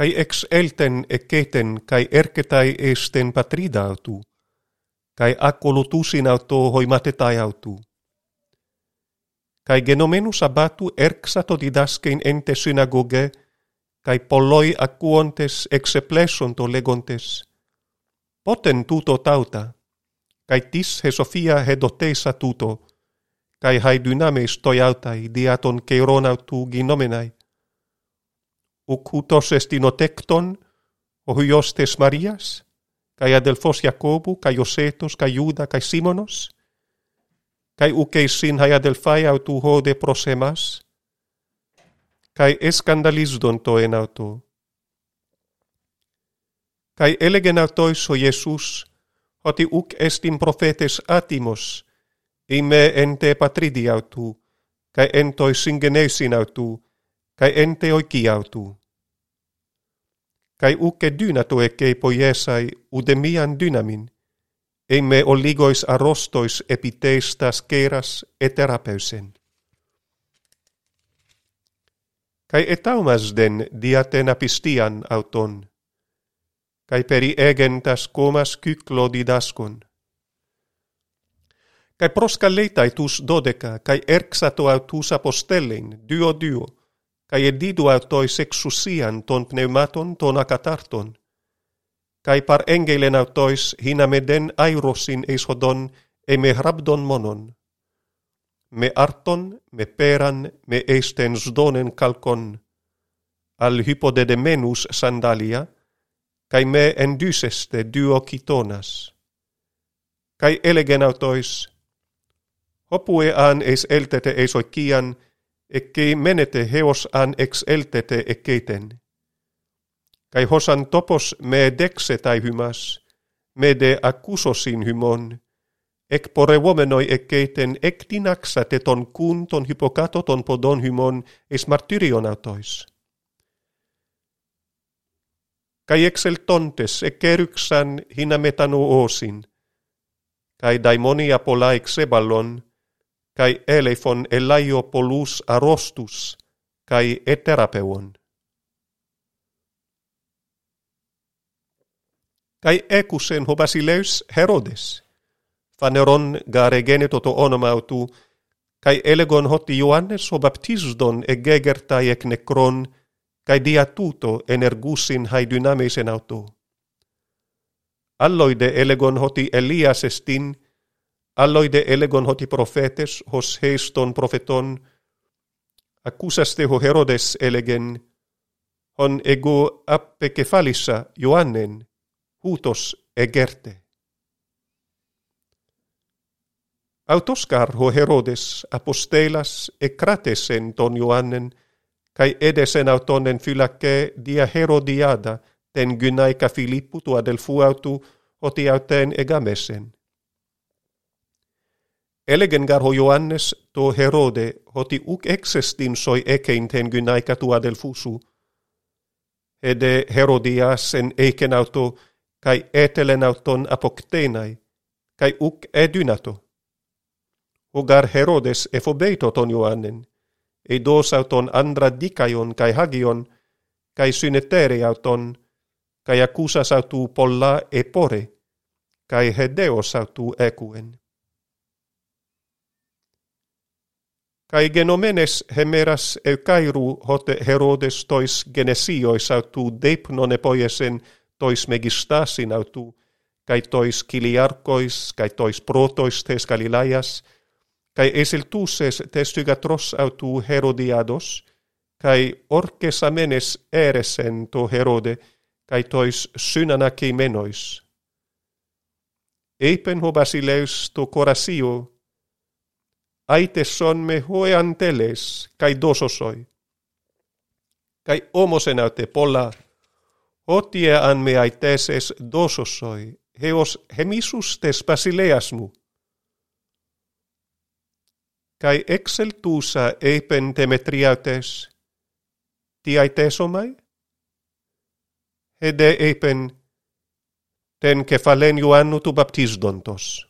kai ex elten eceten kai erketai esten patrida autu. Kai acolotusin auto hoimatetai autu. Kai genomenus abatu erxato didaskein ente synagoge kai polloi acquontes exeplesonto legontes. Poten tuto tauta. Kai tis he Sofia he doteisa tuto. Kai hai dynameis toi autai diaton keiron autu ginomenai ucutos est inotecton, o huiostes Marias, cae adelphos Iacobu, cae Iosetos, cae Iuda, cae Simonos, cae uceis sin hai adelfai autu hode prosemas, cae escandalisdon toen auto. Cae elegen autois o Iisus, hoti uc est in profetes atimos, ime ente patridi autu, καί εν το autu, αυτού, ente εν autu kai uke dynato kei poiesai udemian dynamin, eime oligois arostois epiteistas keras eterapeusen. Kai etaumas den diaten apistian auton, kai peri egentas comas kyclo didaskon. Kai proskalleitai tus dodeca, kai erxato autus apostellin, duo duo, kai edidu autois sexusian ton pneumaton ton akatarton, kai par engelen autois hinameden airosin eishodon e me hrabdon monon, me arton, me peran, me eisten zdonen calcon, al hypodedemenus sandalia, cae me endyseste duo kitonas. Cae elegen autois, hopue an eis eltete eis kian, ecce menete heos an ex eltete ecceiten. Cae hosan topos me dexe tai hymas, me de accusosin hymon, ec pore vomenoi ecceiten ec dinaxa te ton cun ton hipocato ton podon hymon es martyrion autois. Kai excel tontes ecceryxan hina metanu osin, kai daimonia pola exeballon, kai elefon elaio polus arostus kai eterapeuon kai ekusen ho basileus herodes phaneron garegeneto to onomautu kai elegon hoti Ioannes ho baptisdon egegertai ek nekron kai dia tuto energusin hai dynameisen auto. Alloide elegon hoti Elias estin alloide elegon hoti profetes, hos heiston profeton, accusaste ho Herodes elegen, hon ego appe kefalissa Johannen, hutos egerte. Autoskar ho Herodes apostelas e kratesen ton Joannen, kai edesen autonen fylake dia Herodiada ten gynaika Filippu tua del fuautu hoti auten egamesen. Elegengar ho Ioannes to Herode hoti uk exestin soi ekein ten gynaika tua delfusu. Ede Herodias en eiken auto kai etelen auton apoktenai kai uk edynato. Hogar Herodes efobeito ton Ioannen, ei dos auton andra dikaion kai hagion, kai synetere auton, kai accusas autu polla epore, kai hedeos autu ecuen. Kai genomenes hemeras elkairu hote Herodes tois genesiois autu deipnon poiesen tois megistasin autu, kai tois kiliarkois, kai tois protois tes Galilaias, kai esiltuses tes tygatros autu Herodiados, kai orkes amenes eresen to Herode, kai tois synanaki menois. Eipen ho basileus to corasio, αίτεσόν με χωε αντέλες, καί δώσοσοι. Καί όμως ενάρτε πολλά, ότι εάν με αιτέσες δώσοσοι, έως χεμίσους τες βασιλέας μου. Καί εξελτούσα έπεν τεμετριάτες, τι αιτέσομαι. Εδε έπεν, τεν κεφαλέν Ιωάννου του βαπτίζοντος.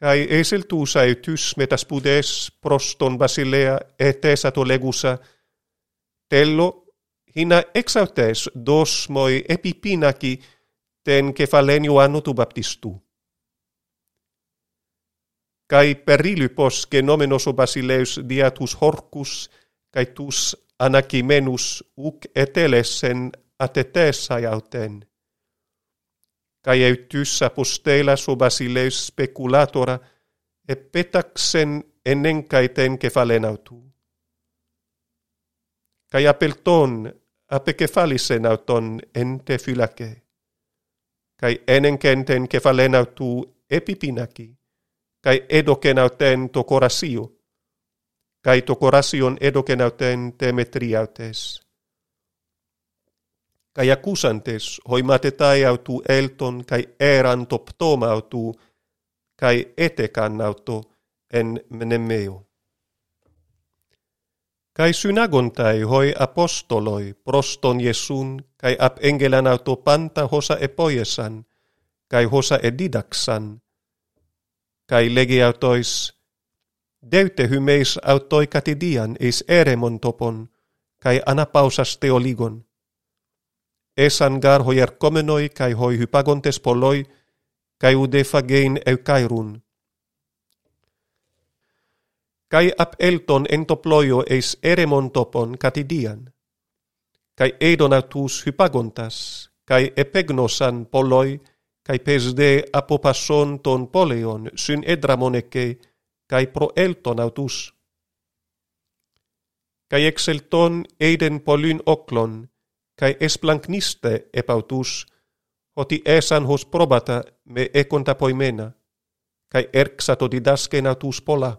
Kai esel tusa etus metas pudes proston basilea etesa to legusa tello hina exautes dos moi epipinaci ten kephalenio anno tu baptistu. Kai perilypos genomenos o basileus diatus horcus, kai tus anakimenus uk etelesen atetesa cae eutus apostela sub basileus speculatora, e petaxen enen caeten cefalen autu. Cae apelton apecefalisen auton ente filace, cae enen centen cefalen autu epipinaci, cae edocen auten Kai cae tocorasion edocen auten temetriautes. Kai akusantes hoimatetai autu elton kai eran toptomautu kai etekannauto en menemeo. Kai synagontai hoi apostoloi proston Jesun kai ap engelan panta hosa epoiesan kai hosa edidaksan kai legi autois deute hymeis autoi katidian eis eremon topon kai anapausas teoligon εσανγάρ χοι ερκόμενοι καί χοι χυπάγοντες πολλοί, καί ουδε φαγέιν ευκάιρουν. Καί απ' έλτον εν το πλόιο εις έρεμον τόπον κατηδίαν. Καί έδον αυτούς χυπάγοντας, καί επέγνωσαν πολλοί, καί πεσδέ από πασόν των πόλεων, συν έδραμον εκέ, καί προέλτον αυτούς. Καί εξελτών έδεν πολλήν kai esplankniste epautus, hoti esan hos probata me econta poimena, kai erxato didasken autus pola.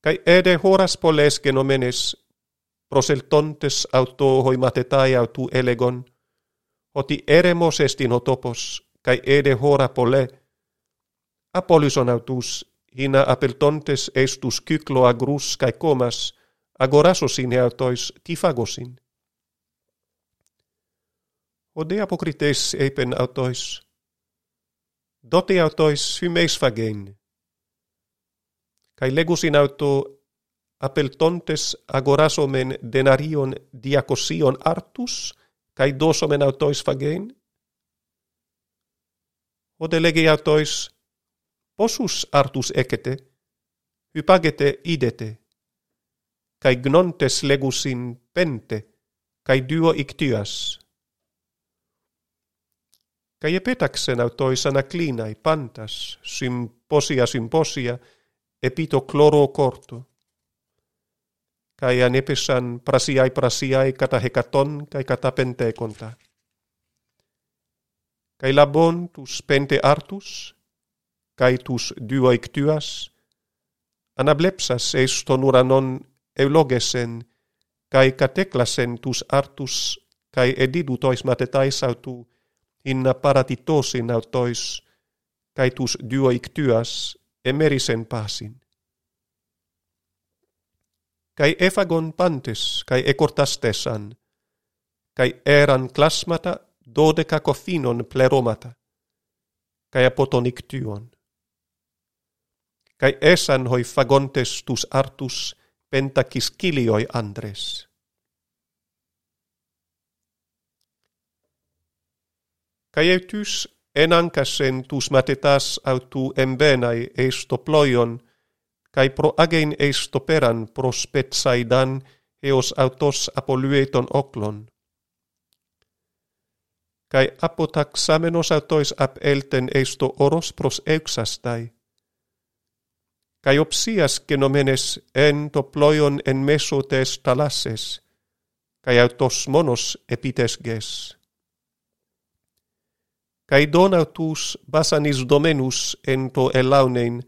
Kai ede horas poles genomenes proseltontes auto hoimatetai autu elegon hoti eremos estin hotopos kai ede hora pole apolyson autus hina apeltontes estus kyklo agrus αγοράσωσιν εαυτόις τι φάγωσιν. Ο δε αποκριτές έπεν αυτόις, δότε αυτόις φημές φαγέν. Καί λέγουσιν αυτό απελτώντες αγοράσομεν δεναρίων διακοσίων άρτους, καί δώσομεν autois φαγέν. Ο δε λέγει αυτόις, πόσους άρτους έκετε, υπάγετε είδετε kai gnontes legusin pente, kai duo ictias. Kai epetaxen autois klinai pantas, symposia symposia, epito chloro corto. Kai anepesan prasiai prasiai kata hekaton kai kata pentekonta. Kai labon tus pente artus, kai tus duo iktyas, anablepsas eston uranon eulogesen, kai kateklasen tus artus, kai edidu tois matetais autu, inna paratitosin autois, kai tus duoictyas emerisen pasin. Kai efagon pantes, kai ekortastesan, kai eran klasmata dodeca kofinon pleromata, kai apotonik tion. Kai esan hoi fagontes tus artus, pentakiskilioi andres. Caetus enancasen tus matetas autu embenai estoploion, kai pro agein estoperan prospetsaidan eos autos apolueton oklon. Kai apotaxamenos autois ap elten esto oros pros euxastai, kai opsias genomenes en to ploion en meso tes talases kai autos monos epites ges. Cae donatus basanis domenus en to elaunein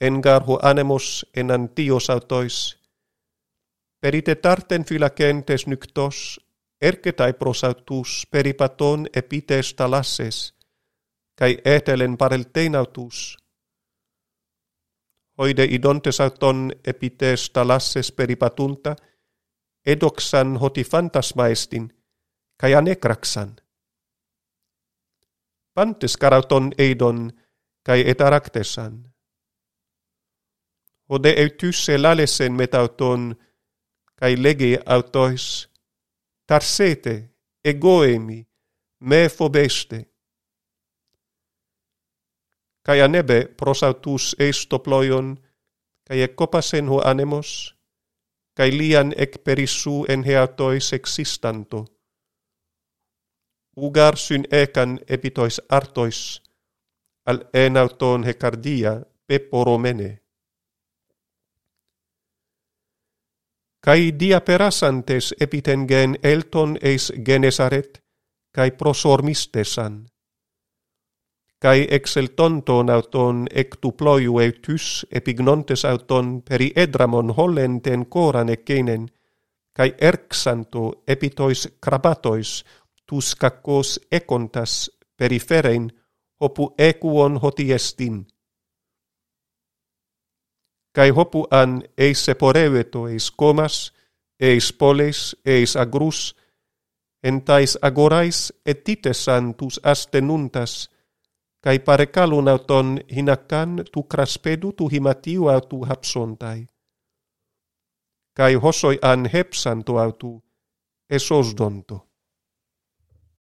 en garho anemos en antios autois. Perite tarten philakentes nyktos pros prosautus peripaton epites talases kai etelen pareltenautus hoide idontes auton epites talasses peripatunta, edoxan hotifantas maestin, kai anecraxan. Pantes karaton eidon, kai etaraktesan. Ode eutysse lalesen metauton, kai lege autois, tarsete, egoemi, me fobeste kai anebe prosautus eisto ploion kai ekopasen ho anemos kai lian ek perissu en heatois existanto ugar syn ekan epitois artois al enauton hecardia peporomene. Kai dia perasantes epitengen elton eis genesaret kai prosormistesan kai exeltonton auton ectuploiu eutus epignontes auton periedramon hollenten coran ecenen, kai erxanto epitois crabatois tus kakos econtas periferein hopu equon hotiestin. Kai hopu an eis seporeveto eis comas, eis poles, eis agrus, entais agorais etites an tus astenuntas, kai parekalun auton hinakkan tu kraspedu tu himatiu autu hapsontai. Kai hosoi an hepsanto autu esosdonto.